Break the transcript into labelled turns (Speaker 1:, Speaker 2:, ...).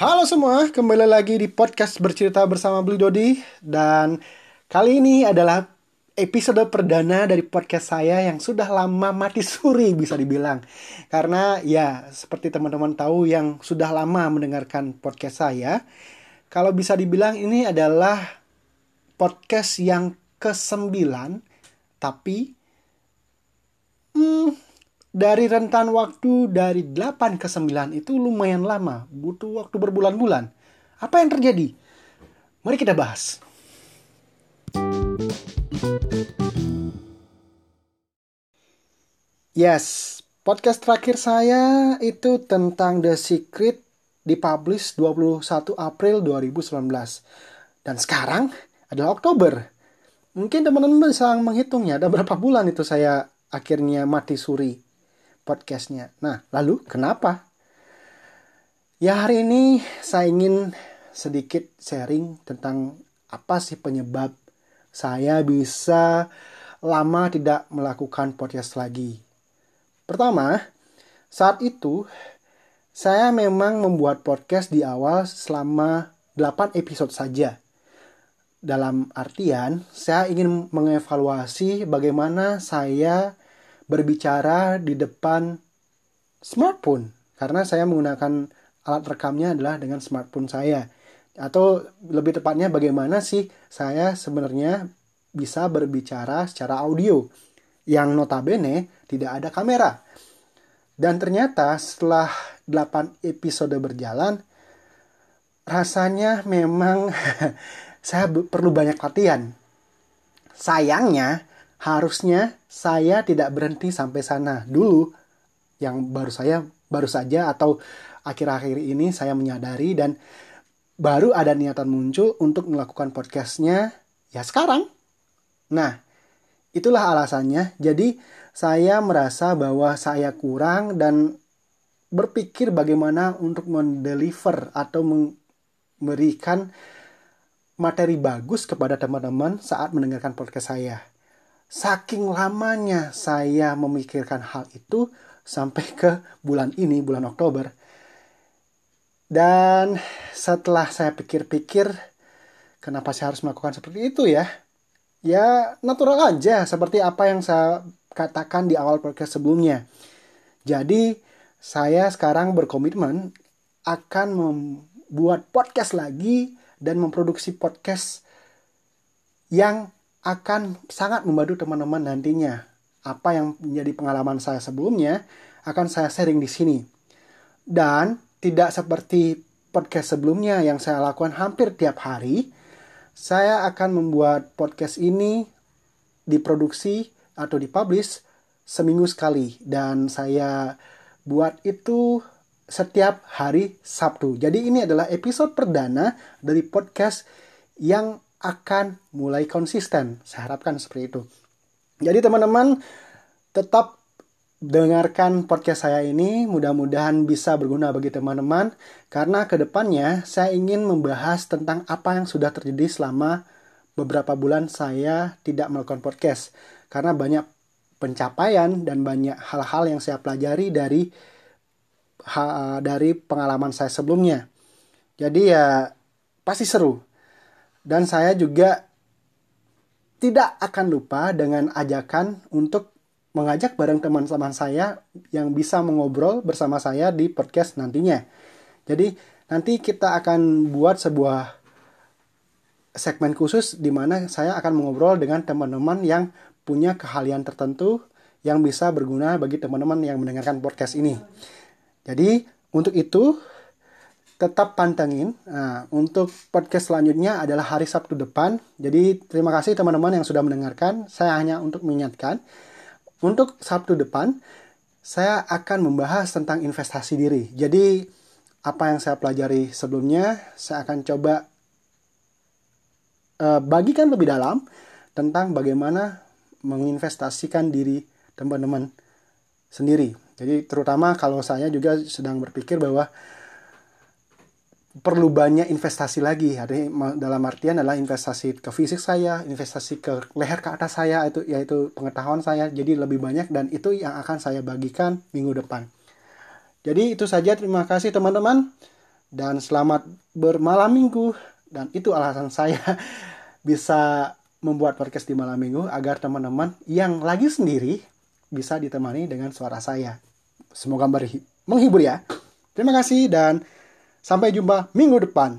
Speaker 1: Halo semua, kembali lagi di podcast bercerita bersama Beli Dodi dan kali ini adalah episode perdana dari podcast saya yang sudah lama mati suri bisa dibilang. Karena ya seperti teman-teman tahu yang sudah lama mendengarkan podcast saya, kalau bisa dibilang ini adalah podcast yang ke-9 tapi hmm, dari rentan waktu dari 8 ke 9 itu lumayan lama, butuh waktu berbulan-bulan. Apa yang terjadi? Mari kita bahas. Yes, podcast terakhir saya itu tentang The Secret dipublish 21 April 2019. Dan sekarang adalah Oktober. Mungkin teman-teman bisa menghitungnya ada berapa bulan itu saya akhirnya mati suri podcastnya. Nah, lalu kenapa? Ya hari ini saya ingin sedikit sharing tentang apa sih penyebab saya bisa lama tidak melakukan podcast lagi. Pertama, saat itu saya memang membuat podcast di awal selama 8 episode saja. Dalam artian, saya ingin mengevaluasi bagaimana saya berbicara di depan smartphone karena saya menggunakan alat rekamnya adalah dengan smartphone saya atau lebih tepatnya bagaimana sih saya sebenarnya bisa berbicara secara audio yang notabene tidak ada kamera. Dan ternyata setelah 8 episode berjalan rasanya memang saya perlu banyak latihan. Sayangnya harusnya saya tidak berhenti sampai sana dulu yang baru saya baru saja atau akhir-akhir ini saya menyadari dan baru ada niatan muncul untuk melakukan podcastnya ya sekarang. Nah, itulah alasannya. Jadi saya merasa bahwa saya kurang dan berpikir bagaimana untuk mendeliver atau memberikan materi bagus kepada teman-teman saat mendengarkan podcast saya. Saking lamanya saya memikirkan hal itu sampai ke bulan ini, bulan Oktober. Dan setelah saya pikir-pikir, kenapa saya harus melakukan seperti itu ya? Ya natural aja, seperti apa yang saya katakan di awal podcast sebelumnya. Jadi, saya sekarang berkomitmen akan membuat podcast lagi dan memproduksi podcast yang akan sangat membantu teman-teman nantinya. Apa yang menjadi pengalaman saya sebelumnya akan saya sharing di sini. Dan tidak seperti podcast sebelumnya yang saya lakukan hampir tiap hari, saya akan membuat podcast ini diproduksi atau dipublish seminggu sekali dan saya buat itu setiap hari Sabtu. Jadi ini adalah episode perdana dari podcast yang akan mulai konsisten. Saya harapkan seperti itu. Jadi teman-teman tetap dengarkan podcast saya ini. Mudah-mudahan bisa berguna bagi teman-teman. Karena ke depannya saya ingin membahas tentang apa yang sudah terjadi selama beberapa bulan saya tidak melakukan podcast. Karena banyak pencapaian dan banyak hal-hal yang saya pelajari dari dari pengalaman saya sebelumnya. Jadi ya pasti seru. Dan saya juga tidak akan lupa dengan ajakan untuk mengajak bareng teman-teman saya yang bisa mengobrol bersama saya di podcast nantinya. Jadi nanti kita akan buat sebuah segmen khusus di mana saya akan mengobrol dengan teman-teman yang punya keahlian tertentu yang bisa berguna bagi teman-teman yang mendengarkan podcast ini. Jadi untuk itu tetap pantengin. Nah, untuk podcast selanjutnya adalah hari Sabtu depan. Jadi terima kasih teman-teman yang sudah mendengarkan. Saya hanya untuk mengingatkan. Untuk Sabtu depan, saya akan membahas tentang investasi diri. Jadi apa yang saya pelajari sebelumnya, saya akan coba uh, bagikan lebih dalam tentang bagaimana menginvestasikan diri teman-teman sendiri. Jadi terutama kalau saya juga sedang berpikir bahwa perlu banyak investasi lagi. Ada dalam artian adalah investasi ke fisik saya investasi ke leher ke atas saya itu yaitu pengetahuan saya. Jadi lebih banyak dan itu yang akan saya bagikan minggu depan. Jadi itu saja. Terima kasih teman-teman. Dan selamat bermalam minggu. Dan itu alasan saya bisa membuat podcast di malam minggu agar teman-teman yang lagi sendiri bisa ditemani dengan suara saya. Semoga menghibur ya. Terima kasih dan Sampai jumpa minggu depan.